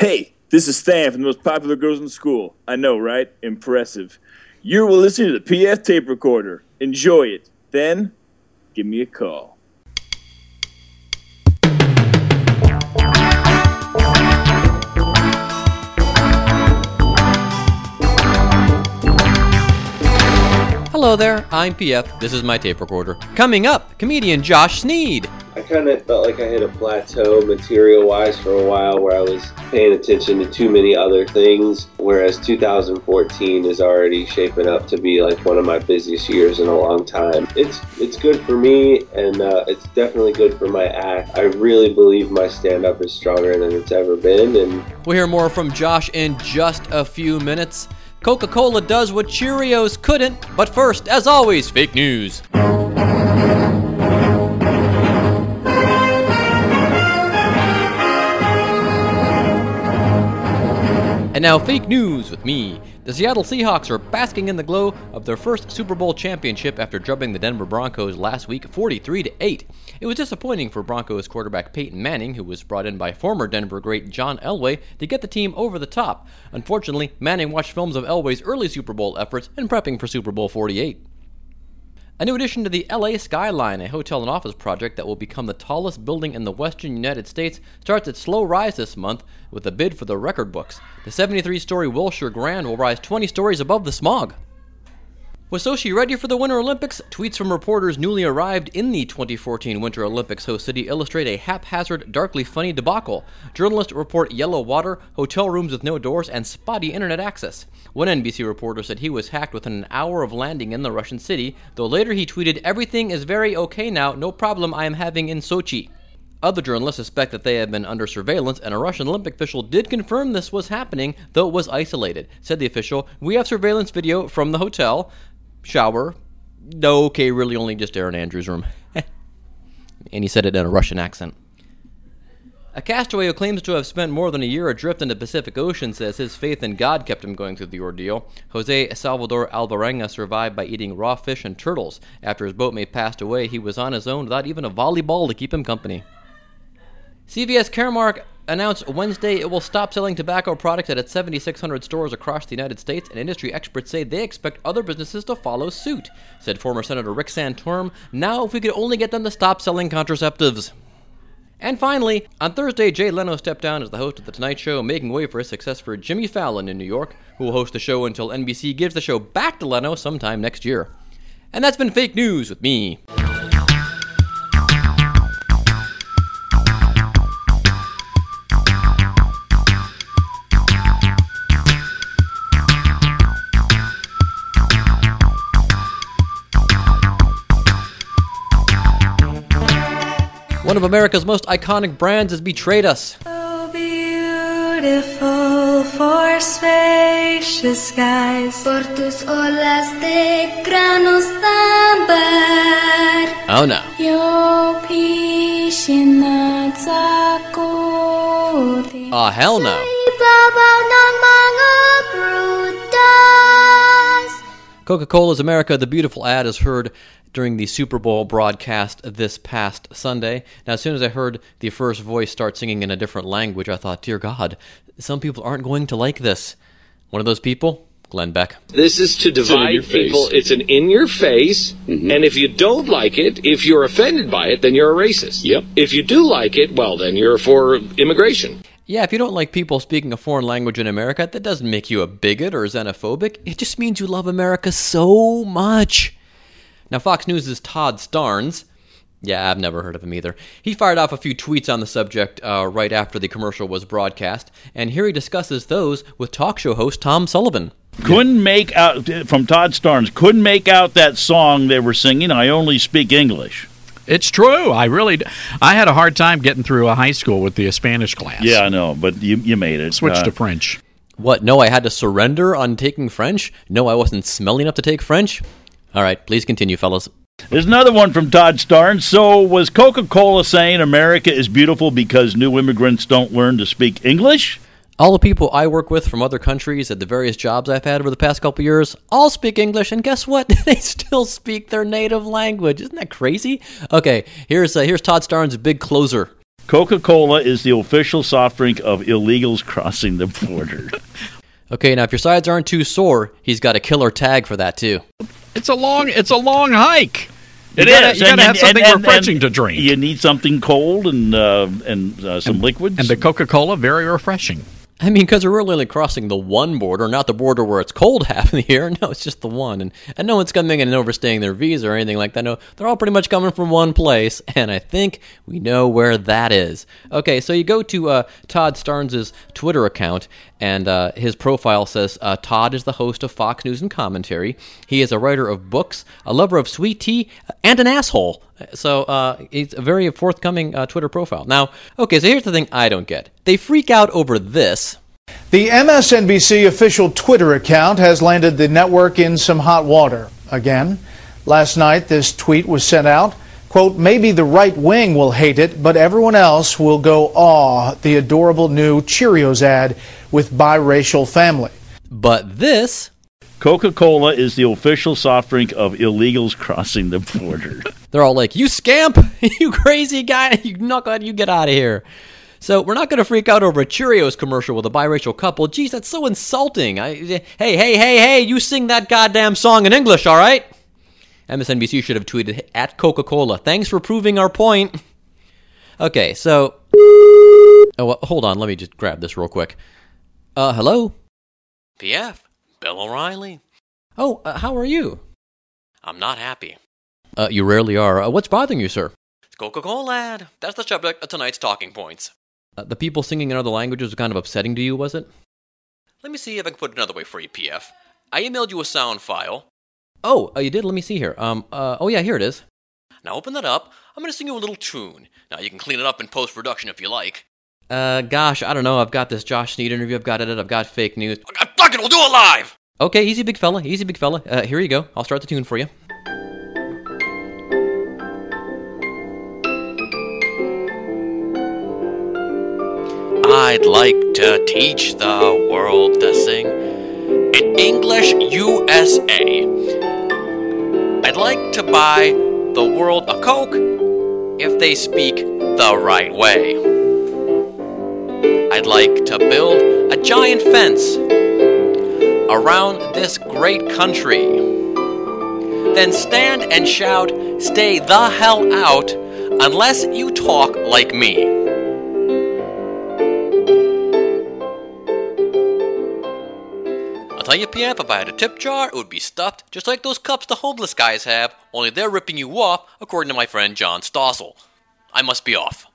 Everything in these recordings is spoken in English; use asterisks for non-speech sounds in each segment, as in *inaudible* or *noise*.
Hey, this is Stan from the most popular girls in school. I know, right? Impressive. You will listen to the PF tape recorder. Enjoy it. Then, give me a call. Hello there, I'm PF. This is my tape recorder. Coming up, comedian Josh Sneed. I kind of felt like I hit a plateau material wise for a while where I was paying attention to too many other things, whereas 2014 is already shaping up to be like one of my busiest years in a long time. It's it's good for me and uh, it's definitely good for my act. I really believe my stand up is stronger than it's ever been and We'll hear more from Josh in just a few minutes. Coca Cola does what Cheerios couldn't, but first, as always, fake news. And now, fake news with me. The Seattle Seahawks are basking in the glow of their first Super Bowl championship after drubbing the Denver Broncos last week 43 to 8. It was disappointing for Broncos quarterback Peyton Manning, who was brought in by former Denver great John Elway, to get the team over the top. Unfortunately, Manning watched films of Elway's early Super Bowl efforts and prepping for Super Bowl 48. A new addition to the LA Skyline, a hotel and office project that will become the tallest building in the western United States, starts its slow rise this month with a bid for the record books. The 73 story Wilshire Grand will rise 20 stories above the smog. Was Sochi ready for the Winter Olympics? Tweets from reporters newly arrived in the 2014 Winter Olympics host city illustrate a haphazard, darkly funny debacle. Journalists report yellow water, hotel rooms with no doors, and spotty internet access. One NBC reporter said he was hacked within an hour of landing in the Russian city, though later he tweeted, Everything is very okay now, no problem I am having in Sochi. Other journalists suspect that they have been under surveillance, and a Russian Olympic official did confirm this was happening, though it was isolated. Said the official, We have surveillance video from the hotel. Shower. No, okay, really only just Erin Andrews' room. *laughs* and he said it in a Russian accent. A castaway who claims to have spent more than a year adrift in the Pacific Ocean says his faith in God kept him going through the ordeal. Jose Salvador Alvarenga survived by eating raw fish and turtles. After his boatmate passed away, he was on his own without even a volleyball to keep him company. CVS Caremark announced Wednesday it will stop selling tobacco products at its 7,600 stores across the United States, and industry experts say they expect other businesses to follow suit. Said former Senator Rick Santorum, now if we could only get them to stop selling contraceptives. And finally, on Thursday, Jay Leno stepped down as the host of The Tonight Show, making way for his successor Jimmy Fallon in New York, who will host the show until NBC gives the show back to Leno sometime next year. And that's been fake news with me. One of America's most iconic brands has betrayed us. So beautiful for spacious skies. Por tus olas de granos tambar. Oh no. Your piscine sakoti. Oh, ah, hell no. Ibabaw ng mga prutas. Coca Cola's America the Beautiful ad is heard during the Super Bowl broadcast this past Sunday. Now, as soon as I heard the first voice start singing in a different language, I thought, dear God, some people aren't going to like this. One of those people? Glenn Beck. This is to in your divide face. people. It's an in your face. Mm-hmm. And if you don't like it, if you're offended by it, then you're a racist. Yep. If you do like it, well, then you're for immigration. Yeah, if you don't like people speaking a foreign language in America, that doesn't make you a bigot or xenophobic. It just means you love America so much. Now, Fox News' Todd Starnes. Yeah, I've never heard of him either. He fired off a few tweets on the subject uh, right after the commercial was broadcast, and here he discusses those with talk show host Tom Sullivan. Couldn't make out from Todd Starnes. Couldn't make out that song they were singing. I only speak English. It's true. I really, I had a hard time getting through a high school with the Spanish class. Yeah, I know, but you you made it. switched Uh, to French. What? No, I had to surrender on taking French? No, I wasn't smelly enough to take French? All right, please continue, fellas. There's another one from Todd Starnes. So was Coca-Cola saying America is beautiful because new immigrants don't learn to speak English? All the people I work with from other countries at the various jobs I've had over the past couple years all speak English, and guess what? *laughs* they still speak their native language. Isn't that crazy? Okay, here's uh, here's Todd Starnes' big closer. Coca Cola is the official soft drink of illegals crossing the border. *laughs* Okay, now if your sides aren't too sore, he's got a killer tag for that too. It's a long. It's a long hike. It you gotta, is. You gotta And- have something and- refreshing and to drink. You need something cold and uh, and uh, some liquids. and the Coca Cola very refreshing. I mean, because we're really only crossing the one border, not the border where it's cold *laughs* half of the year. No, it's just the one, and and no one's coming in and overstaying their visa or anything like that. No, they're all pretty much coming from one place, *laughs* and I think we know where that is. Okay, so you go to uh, Todd Starnes' Twitter account, and uh, his profile says uh, Todd is the host of Fox News and Commentary. He is a writer of books, a lover of sweet tea, and an asshole. So uh, it's a very forthcoming uh, Twitter profile. Now, okay, so here's the thing I don't get. They freak out over this. The MSNBC official Twitter account has landed the network in some hot water. Again, last night this tweet was sent out. Quote, maybe the right wing will hate it, but everyone else will go awe the adorable new Cheerios ad with biracial family. But this, Coca Cola is the official soft drink of illegals crossing the border. *laughs* they're all like, "You scamp! *laughs* you crazy guy! *laughs* You knucklehead! You get out of here!" So we're not going to freak out over a Cheerios commercial with a biracial couple. Geez, that's so insulting. I, hey, hey, hey, hey! You sing that goddamn song in English, all right? MSNBC should have tweeted at Coca Cola. Thanks for proving our point. Okay, so. Oh, well, hold on. Let me just grab this real quick. Uh, hello? PF, Bill O'Reilly. Oh, uh, how are you? I'm not happy. Uh, you rarely are. Uh, what's bothering you, sir? It's Coca Cola lad. That's the subject of tonight's talking points. Uh, the people singing in other languages was kind of upsetting to you, was it? Let me see if I can put it another way for you, PF. I emailed you a sound file. Oh, uh, you did? Let me see here. Um, uh, oh yeah, here it is. Now open that up. I'm gonna sing you a little tune. Now you can clean it up in post production if you like. Uh, gosh, I don't know. I've got this Josh Sneed interview. I've got it. I've got fake news. Fuck it, we'll do it live. Okay, easy, big fella. Easy, big fella. Uh, here you go. I'll start the tune for you. I'd like to teach the world to sing in English USA. I'd like to buy the world a Coke if they speak the right way. I'd like to build a giant fence around this great country. Then stand and shout, Stay the hell out, unless you talk like me. I'll tell you, PF, if I had a tip jar, it would be stuffed just like those cups the homeless guys have, only they're ripping you off, according to my friend John Stossel. I must be off.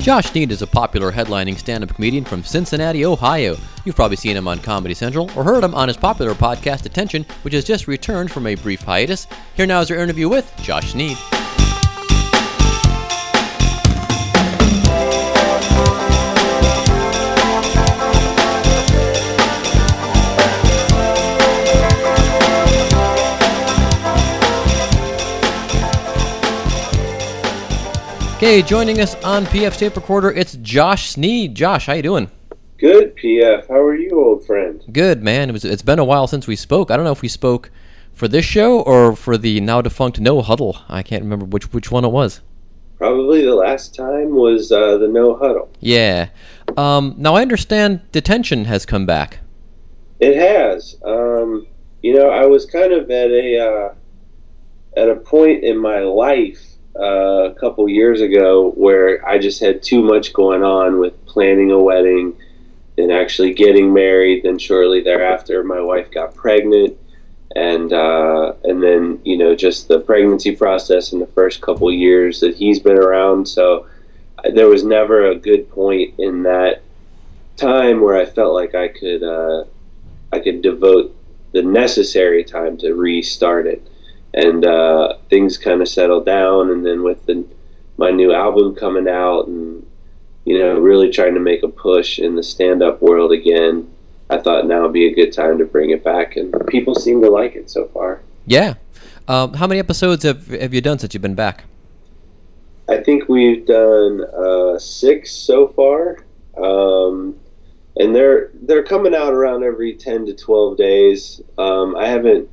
Josh Sneed is a popular headlining stand up comedian from Cincinnati, Ohio. You've probably seen him on Comedy Central or heard him on his popular podcast Detention, which has just returned from a brief hiatus. Here now is our interview with Josh Sneed. Okay, joining us on PF tape recorder, it's Josh Sneed. Josh, how you doing? Good, PF. How are you, old friend? Good, man. It was. It's been a while since we spoke. I don't know if we spoke for this show or for the now defunct No Huddle. I can't remember which which one it was. Probably the last time was uh, the no huddle. Yeah. Um, now I understand detention has come back. It has. Um, you know, I was kind of at a uh, at a point in my life a couple years ago where I just had too much going on with planning a wedding and actually getting married. Then shortly thereafter, my wife got pregnant, and uh, and then you know just the pregnancy process in the first couple years that he's been around. So there was never a good point in that time where I felt like I could uh, I could devote the necessary time to restart it and uh, things kind of settled down. And then with the, my new album coming out, and you know, really trying to make a push in the stand-up world again, I thought now would be a good time to bring it back, and people seem to like it so far. Yeah. Um, how many episodes have have you done since you've been back? I think we've done uh, six so far. Um, and they're they're coming out around every ten to twelve days. Um, I haven't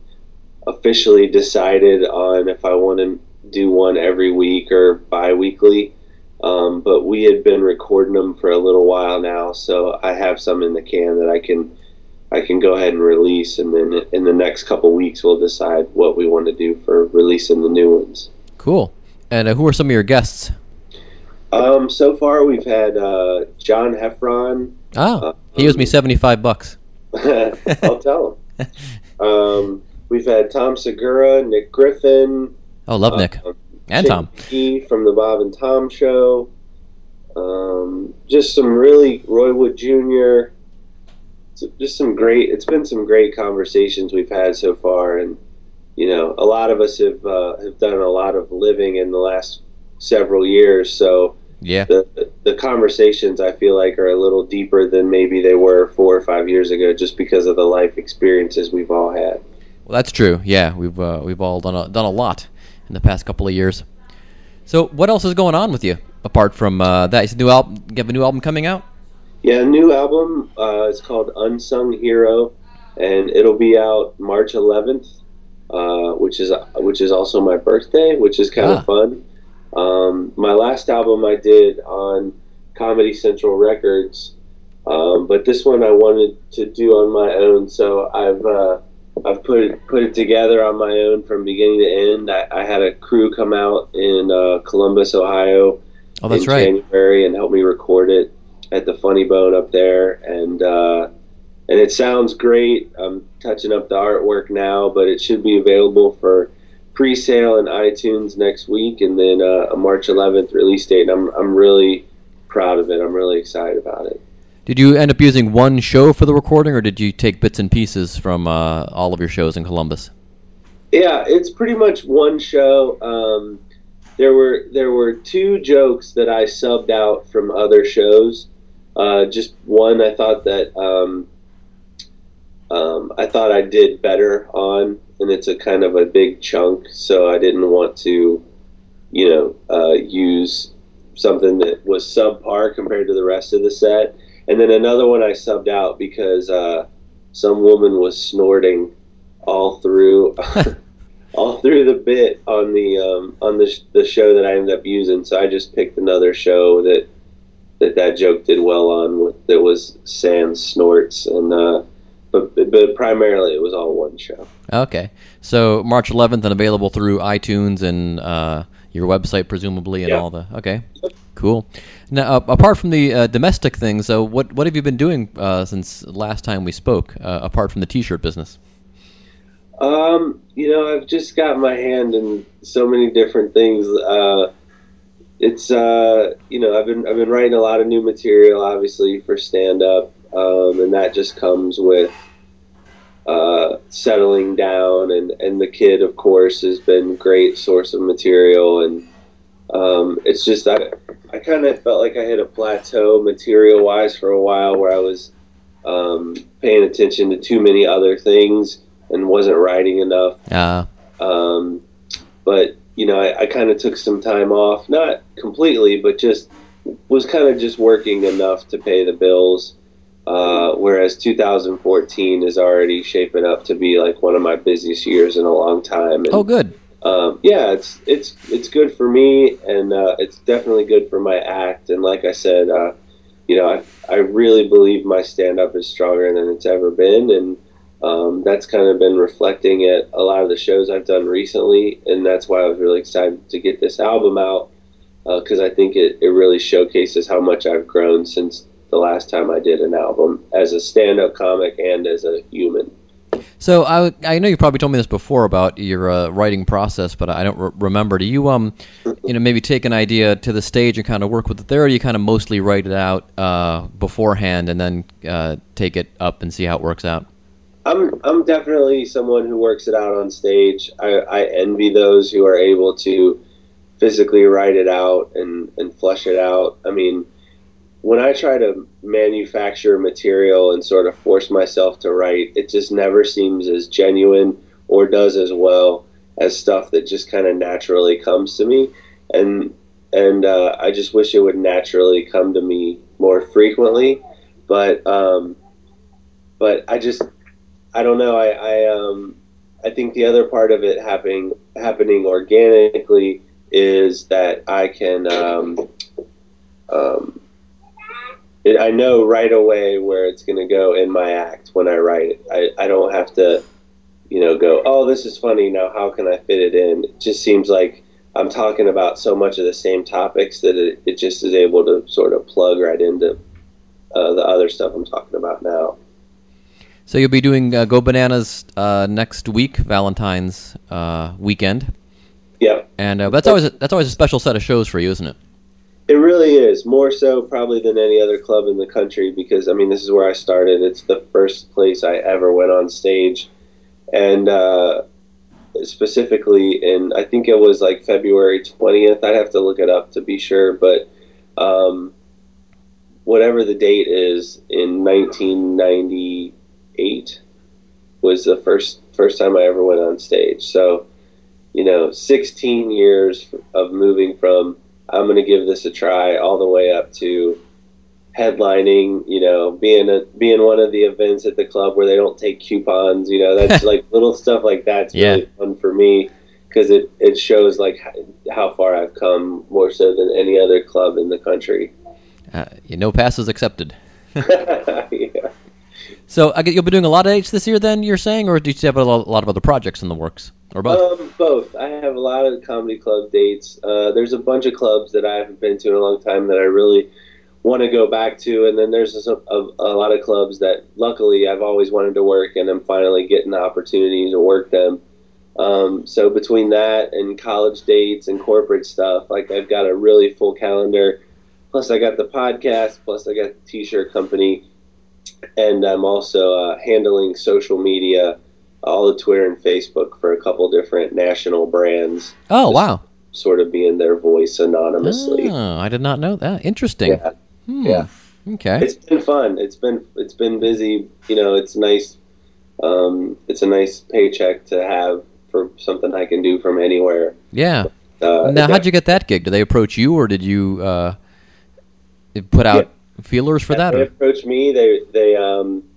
officially decided on if I want to do one every week or bi-weekly. Um, but we had been recording them for a little while now, so I have some in the can that I can I can go ahead and release, and then in the next couple weeks we'll decide what we want to do for releasing the new ones. Cool. And uh, who are some of your guests? Um, so far we've had uh, John Heffron. Oh, he owes me seventy-five bucks. *laughs* I'll tell him. *laughs* Um, we've had Tom Segura, Nick Griffin. Oh, love Nick uh, and Shane Tom. Key from the Bob and Tom Show. Um, just some really Roy Wood Jr. Just some great. It's been some great conversations we've had so far, and you know, a lot of us have uh, have done a lot of living in the last several years. So Yeah. the the conversations I feel like are a little deeper than maybe they were four or five years ago, just because of the life experiences we've all had. Well, that's true. Yeah, we've uh, we've all done a, done a lot in the past couple of years. So, what else is going on with you apart from uh, that? You new album. You have a new album coming out. Yeah, new album. Uh, it's called Unsung Hero, and it'll be out March 11th, uh, which is which is also my birthday, which is kind Ah. of fun. Um, my last album I did on Comedy Central Records, um, but this one I wanted to do on my own. So I've uh, I've put it put it together on my own from beginning to end. I, I had a crew come out in uh, Columbus, Ohio, Oh, that's in right. January and help me record it at the Funny Bone up there, and uh, and it sounds great. I'm touching up the artwork now, but it should be available for pre-sale in iTunes next week, and then uh, a March 11th release date. And I'm I'm really proud of it. I'm really excited about it. Did you end up using one show for the recording, or did you take bits and pieces from uh, all of your shows in Columbus? Yeah, it's pretty much one show. Um, there were there were two jokes that I subbed out from other shows. Uh, just one I thought that um, um, I thought I did better on, and it's a kind of a big chunk, so I didn't want to, you know, uh, use something that was subpar compared to the rest of the set. And then another one I subbed out because uh, some woman was snorting all through *laughs* all through the bit on the um, on the sh- the show that I ended up using. So I just picked another show that that that joke did well on with that was Sans snorts and uh, but but primarily it was all one show. Okay, so March 11th and available through iTunes and uh, your website, presumably, and Yeah. all the. Okay, cool. Now, uh, apart from the uh, domestic things, so what what have you been doing uh, since last time we spoke? Uh, apart from the T-shirt business. Um, you know, I've just got my hand in so many different things. Uh, it's uh, you know, I've been I've been writing a lot of new material, obviously for stand up, um, and that just comes with uh, settling down. And and the kid, of course, has been great source of material, and um, it's just I I kind of felt like I hit a plateau material wise for a while, where I was um, paying attention to too many other things and wasn't writing enough. Uh, Um, but you know, I, I kind of took some time off, not completely, but just was kind of just working enough to pay the bills. Uh, whereas 2014 is already shaping up to be like one of my busiest years in a long time. And, oh, good. Um, yeah, it's it's it's good for me, and uh, it's definitely good for my act. And like I said, uh, you know, I I really believe my stand up is stronger than it's ever been, and um, that's kind of been reflecting at a lot of the shows I've done recently, and that's why I was really excited to get this album out because I think it, it really showcases how much I've grown since the last time I did an album as a stand up comic and as a human. So I, I know you probably told me this before about your uh, writing process, but I don't re- remember. Do you um, you know, maybe take an idea to the stage and kind of work with it there, or do you kind of mostly write it out uh, beforehand and then uh, take it up and see how it works out? I'm I'm definitely someone who works it out on stage. I, I envy those who are able to physically write it out and, and flesh it out. I mean, when I try to manufacture material and sort of force myself to write, it just never seems as genuine or does as well as stuff that just kind of naturally comes to me. And and uh, I just wish it would naturally come to me more frequently. but um, but I just I don't know. I I um I think the other part of it happening happening organically is that I can um, um, it, I know right away where it's going to go in my act when I write it. I, I don't have to, you know, go, oh, this is funny. Now, how can I fit it in? It just seems like I'm talking about so much of the same topics that it, it just is able to sort of plug right into uh, the other stuff I'm talking about now. So you'll be doing uh, Go Bananas uh, next week, Valentine's uh, weekend. Yeah, and uh, that's always a, that's always a special set of shows for you, isn't it? Really is more so probably than any other club in the country because I mean this is where I started. It's the first place I ever went on stage, and uh, specifically in I think it was like February twentieth. I'd have to look it up to be sure, but um, whatever the date is in nineteen ninety eight was the first first time I ever went on stage. So you know, sixteen years of moving from I'm going to give this a try all the way up to headlining, you know, being a being one of the events at the club where they don't take coupons, you know, that's *laughs* like little stuff like that's Yeah. really fun for me because it it shows like how, far I've come more so than any other club in the country. Uh, yeah, no passes accepted. *laughs* yeah. So I get you'll be doing a lot of dates this year, then you're saying, or do you have a lot of other projects in the works, or both? Um, both. I have a lot of comedy club dates. Uh, there's a bunch of clubs that I haven't been to in a long time that I really want to go back to, and then there's a, a, a lot of clubs that luckily I've always wanted to work, and I'm finally getting the opportunity to work them. Um, so between that and college dates and corporate stuff, like I've got a really full calendar. Plus, I got the podcast. Plus, I got the t-shirt company, and I'm also uh, handling social media, all the Twitter and Facebook for a couple different national brands. oh wow! Sort of being their voice anonymously. Oh, I did not know that. Interesting. Yeah. Hmm. Yeah. Okay. It's been fun. It's been it's been busy. You know, it's nice. Um, it's a nice paycheck to have for something I can do from anywhere. yeah. Uh, now, yeah. how'd you get that gig? Did they approach you, or did you uh, put out feelers for that? They Or? approached me. They they um they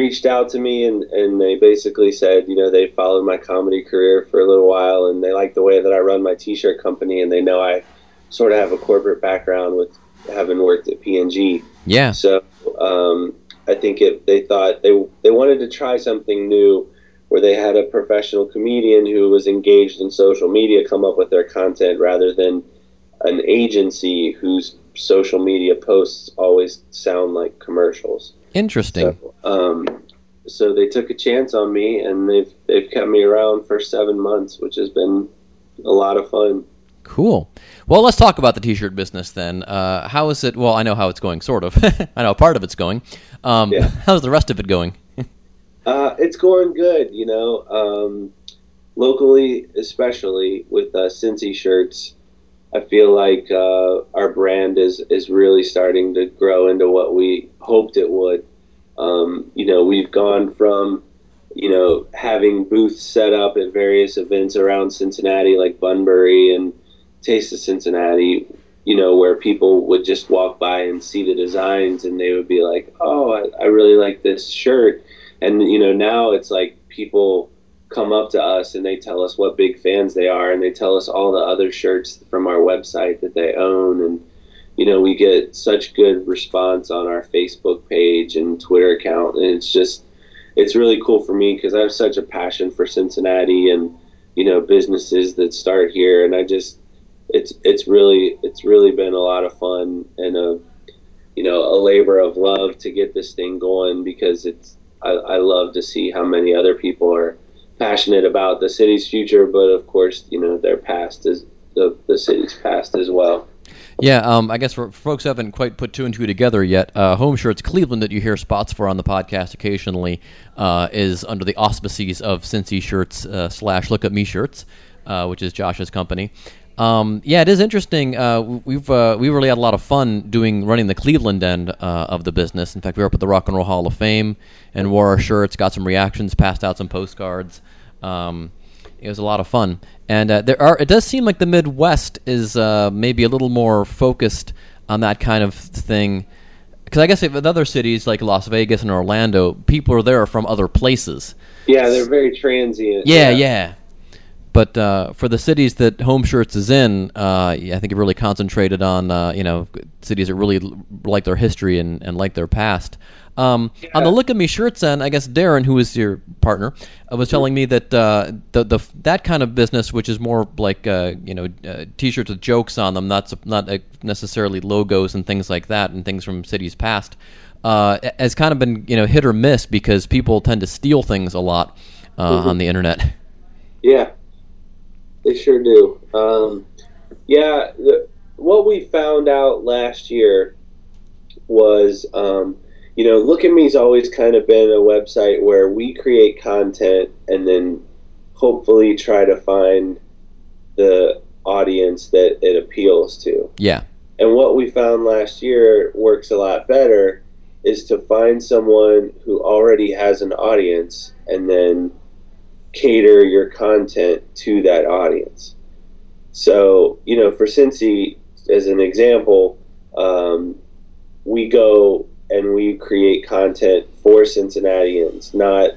reached out to me and and they basically said, you know, they followed my comedy career for a little while and they like the way that I run my t-shirt company and they know I sort of have a corporate background with having worked at P&G. Yeah. So um, I think it, they thought they they wanted to try something new, where they had a professional comedian who was engaged in social media come up with their content rather than an agency whose social media posts always sound like commercials. Interesting. Um, so they took a chance on me, and they've they've kept me around for seven months, which has been a lot of fun. Cool. Well, let's talk about the t-shirt business then. Uh, how is it? Well, I know how it's going, sort of. *laughs* I know part of it's going. Um, Yeah. *laughs* How's the rest of it going? *laughs* Uh, it's going good, you know. Um, locally, especially with uh, Cincy shirts, I feel like uh, our brand is is really starting to grow into what we hoped it would. Um, you know, we've gone from you know having booths set up at various events around Cincinnati, like Bunbury and Taste of Cincinnati. You know, where people would just walk by and see the designs, and they would be like, "Oh, I, I really like this shirt." and you know now it's like people come up to us and they tell us what big fans they are and they tell us all the other shirts from our website that they own. And you know we get such good response on our facebook page and twitter account. And it's just it's really cool for me because i have such a passion for cincinnati and you know businesses that start here. And i just it's it's really it's really been a lot of fun and a you know a labor of love to get this thing going because it's I, I love to see how many other people are passionate about the city's future, but of course, you know, their past is the, the city's past as well. Yeah, um, I guess for, folks who haven't quite put two and two together yet, uh, Home Shirts Cleveland that you hear spots for on the podcast occasionally uh, is under the auspices of Cincy Shirts uh, slash Look at Me Shirts, uh, which is Josh's company. Um, yeah, it is interesting. Uh, we've uh, we really had a lot of fun doing running the Cleveland end uh, of the business. In fact, we were up at the Rock and Roll Hall of Fame and wore our shirts, got some reactions, passed out some postcards. Um, it was a lot of fun, and uh, there are. It does seem like the Midwest is uh, maybe a little more focused on that kind of thing Because I guess with other cities like Las Vegas and Orlando, people are there from other places. Yeah, they're very transient. Yeah, yeah. But uh, for the cities that Home Shirts is in, uh, I think it really concentrated on uh, you know cities that really l- like their history and, and like their past. Um, On the Look at Me shirts end, I guess Darren, who is your partner, uh, was telling me that uh, the the that kind of business, which is more like uh, you know uh, t-shirts with jokes on them, not not uh, necessarily logos and things like that, and things from cities past, uh, has kind of been you know hit or miss because people tend to steal things a lot uh, Mhm. on the internet. Yeah, they sure do. Um, yeah, the, what we found out last year was, um, you know, Look at Me's always kind of been a website where we create content and then hopefully try to find the audience that it appeals to. Yeah. And what we found last year works a lot better is to find someone who already has an audience and then cater your content to that audience. So, you know, for Cincy, as an example, um, we go and we create content for Cincinnatians, not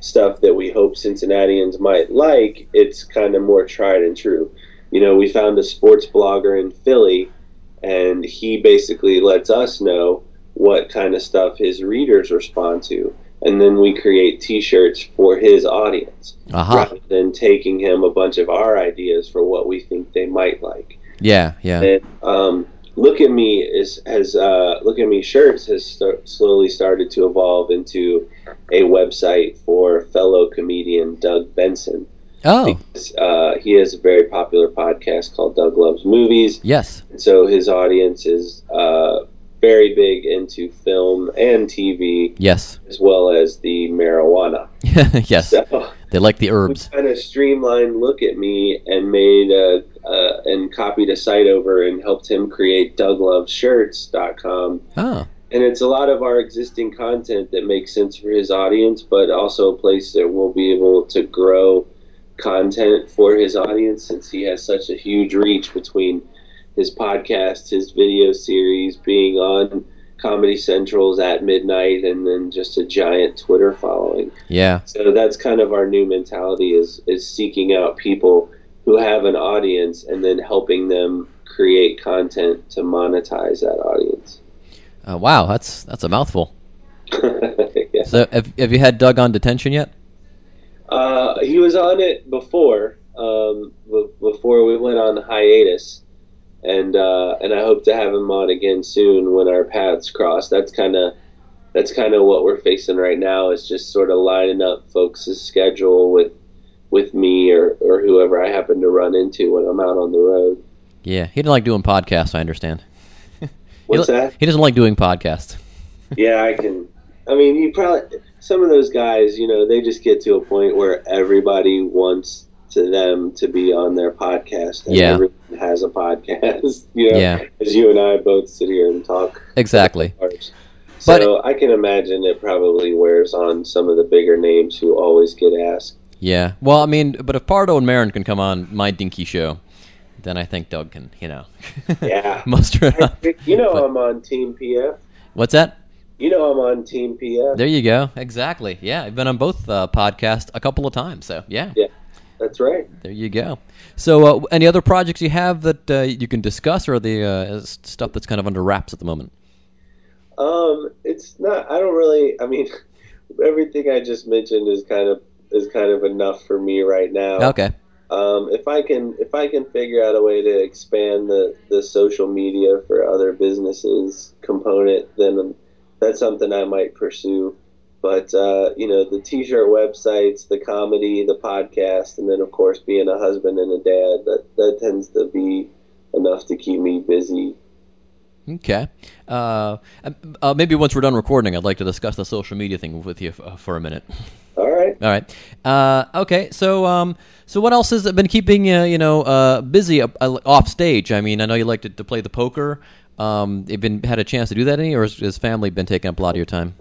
stuff that we hope Cincinnatians might like. It's kind of more tried and true. You know, we found a sports blogger in Philly, and he basically lets us know what kind of stuff his readers respond to. And then we create t shirts for his audience Aha. rather than taking him a bunch of our ideas for what we think they might like. Yeah, yeah. And um, look at me is has uh, look at me shirts has st- slowly started to evolve into a website for fellow comedian Doug Benson. Oh. Because, uh, he has a very popular podcast called Doug Loves Movies. Yes. And so his audience is uh, very big into film and TV, Yes. as well as the marijuana. *laughs* yes. So- They like the herbs. kind of streamlined look at me and made a, uh, and copied a site over and helped him create dougloveshirts.com Oh. and it's a lot of our existing content that makes sense for his audience but also a place that we'll be able to grow content for his audience since he has such a huge reach between his podcast his video series being on comedy central's at midnight and then just a giant twitter following Yeah. so that's kind of our new mentality is is seeking out people who have an audience and then helping them create content to monetize that audience. Uh, wow, that's that's a mouthful. *laughs* Yeah. So, have, have you had Doug on detention yet? Uh, he was on it before, um, b- before we went on hiatus, and uh, and I hope to have him on again soon when our paths cross. That's kind of that's kind of what we're facing right now. Is just sort of lining up folks' schedule with with me or or whoever I happen to run into when I'm out on the road. Yeah, he didn't like doing podcasts. I understand. *laughs* What's he, that? He doesn't like doing podcasts. *laughs* yeah, I can. I mean, you probably some of those guys, you know, they just get to a point where everybody wants to them to be on their podcast. And Yeah. everyone has a podcast. *laughs* You know, Yeah. as you and I both sit here and talk. Exactly. Ours. But- So I can imagine it probably wears on some of the bigger names who always get asked. Yeah. Well, I mean, but if Pardo and Maron can come on my dinky show, then I think Doug can, you know, *laughs* Yeah. muster it up. You know, I'm on Team PF. What's that? You know, I'm on Team PF. There you go. Exactly. Yeah, I've been on both uh, podcasts a couple of times. So yeah, Yeah, that's right. there you go. So, uh, any other projects you have that uh, you can discuss, or the uh, stuff that's kind of under wraps at the moment? Um, it's not. I don't really. I mean, *laughs* everything I just mentioned is kind of is kind of enough for me right now. Okay. Um, if I can if I can figure out a way to expand the the social media for other businesses component, then that's something I might pursue. But uh, you know, the t-shirt websites, the comedy, the podcast, and then of course being a husband and a dad that that tends to be enough to keep me busy. Okay. Uh, uh, maybe once we're done recording, I'd like to discuss the social media thing with you f- uh, for a minute. *laughs* All right. All right. Uh, okay. So, um, so what else has been keeping you, you know, uh, busy uh, off stage? I mean, I know you like to, to play the poker. Um, you've been had a chance to do that any, or has, has family been taking up a lot of your time?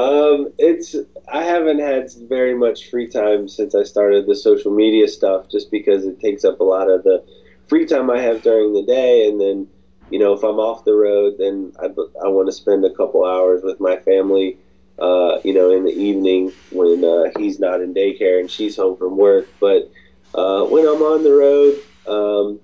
Um, it's I haven't had very much free time since I started the social media stuff, just because it takes up a lot of the free time I have during the day, and then you know, if I'm off the road, then I, I want to spend a couple hours with my family, uh, you know, in the evening when uh, he's not in daycare and she's home from work. But uh, when I'm on the road, um,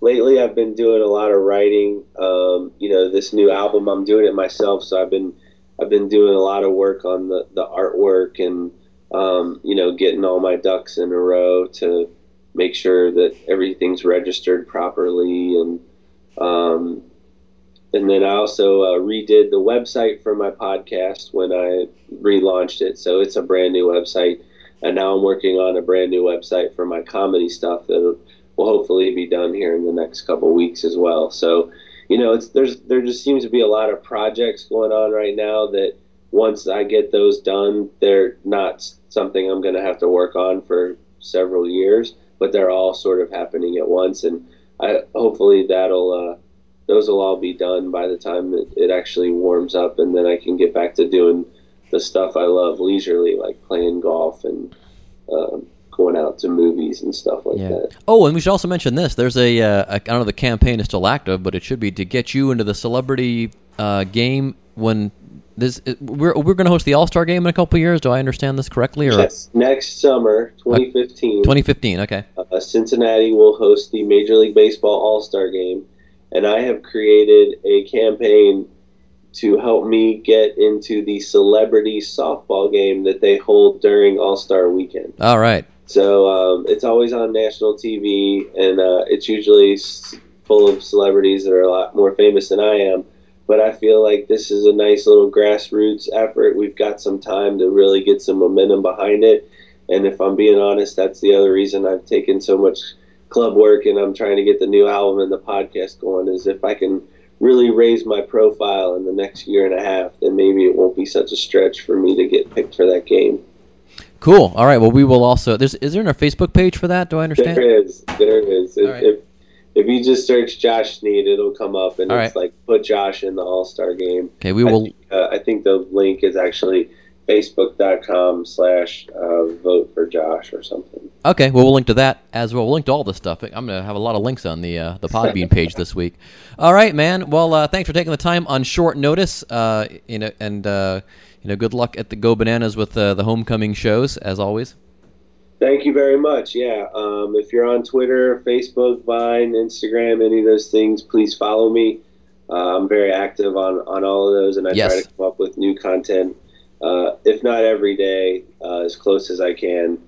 lately I've been doing a lot of writing. Um, you know, this new album, I'm doing it myself, so I've been I've been doing a lot of work on the, the artwork and um, you know getting all my ducks in a row to make sure that everything's registered properly and um, and then I also uh, redid the website for my podcast when I relaunched it, so it's a brand new website. And now I'm working on a brand new website for my comedy stuff that will hopefully be done here in the next couple weeks as well. So, you know, it's there's there just seems to be a lot of projects going on right now that once I get those done, they're not something I'm going to have to work on for several years, but they're all sort of happening at once, and I hopefully that'll uh, those will all be done by the time it, it actually warms up, and then I can get back to doing the stuff I love leisurely, like playing golf and um, going out to movies and stuff like Yeah. that. Oh, and we should also mention this. There's a, uh, a I don't know the campaign is still active, but it should be to get you into the celebrity uh, game when this we're we're going to host the All Star game in a couple of years. Do I understand this correctly? Or Yes, next summer, 2015, 2015? Okay. uh, Cincinnati will host the Major League Baseball All Star Game, and I have created a campaign to help me get into the celebrity softball game that they hold during All Star Weekend. All right. So um, it's always on national TV, and uh, it's usually full of celebrities that are a lot more famous than I am. But I feel like this is a nice little grassroots effort. We've got some time to really get some momentum behind it. And if I'm being honest, that's the other reason I've taken so much club work and I'm trying to get the new album and the podcast going. Is if I can really raise my profile in the next year and a half, then maybe it won't be such a stretch for me to get picked for that game. Cool. All right. Well, we will also. There's is there a Facebook page for that? Do I understand? There is. There is. If, right. if, if you just search Josh Sneed, it'll come up, and All it's right. like put Josh in the All Star game. Okay. We I will. think, uh, I think the link is actually facebook.com slash uh, vote for Josh or something. Okay, well, we'll link to that as well. We'll link to all this stuff. I'm going to have a lot of links on the uh, the Podbean *laughs* page this week. All right, man. Well, uh, thanks for taking the time on short notice. Uh, you know, and uh, you know, good luck at the Go Bananas with uh, the homecoming shows as always. Thank you very much. Yeah. Um, if you're on Twitter, Facebook, Vine, Instagram, any of those things, please follow me. Uh, I'm very active on, on all of those, and I Yes. try to come up with new content, uh, if not every day, uh, as close as I can.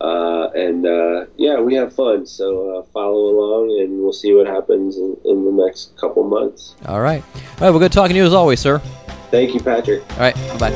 Uh, and uh, yeah, we have fun. So uh, follow along, and we'll see what happens in, in the next couple months. All right. All right. Well, good talking to you as always, sir. Thank you, Patrick. All right. Bye.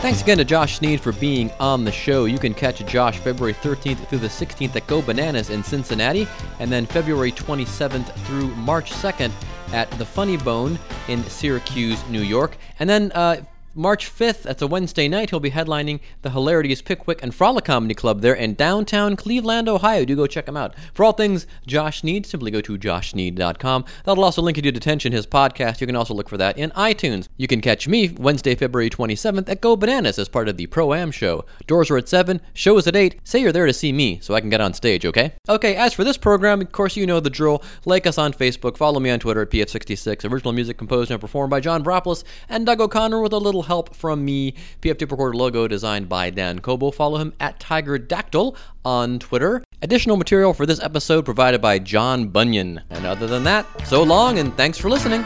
Thanks again to Josh Sneed for being on the show. You can catch Josh February 13th through the 16th at Go Bananas in Cincinnati, and then February 27th through March 2nd at the Funny Bone in Syracuse, New York. And then uh, March 5th, that's a Wednesday night, he'll be headlining the Hilarities Pickwick and Frolic Comedy Club there in downtown Cleveland, Ohio. Do go check him out. For all things Josh Sneed, simply go to joshsneed.com. That'll also link you to Detention, his podcast. You can also look for that in iTunes. You can catch me Wednesday, February 27th at Go Bananas as part of the Pro Am show. Doors are at 7, show is at 8. Say you're there to see me so I can get on stage, okay? Okay, as for this program, of course, you know the drill. Like us on Facebook, follow me on Twitter at PF66. Original music composed and performed by John Bropoulos and Doug O'Connor with a little help from me. PF Tip Recorder logo designed by Dan Cobo. Follow him at Tiger Dactyl on Twitter. Additional material for this episode provided by John Bunyan. And other than that, so long and thanks for listening.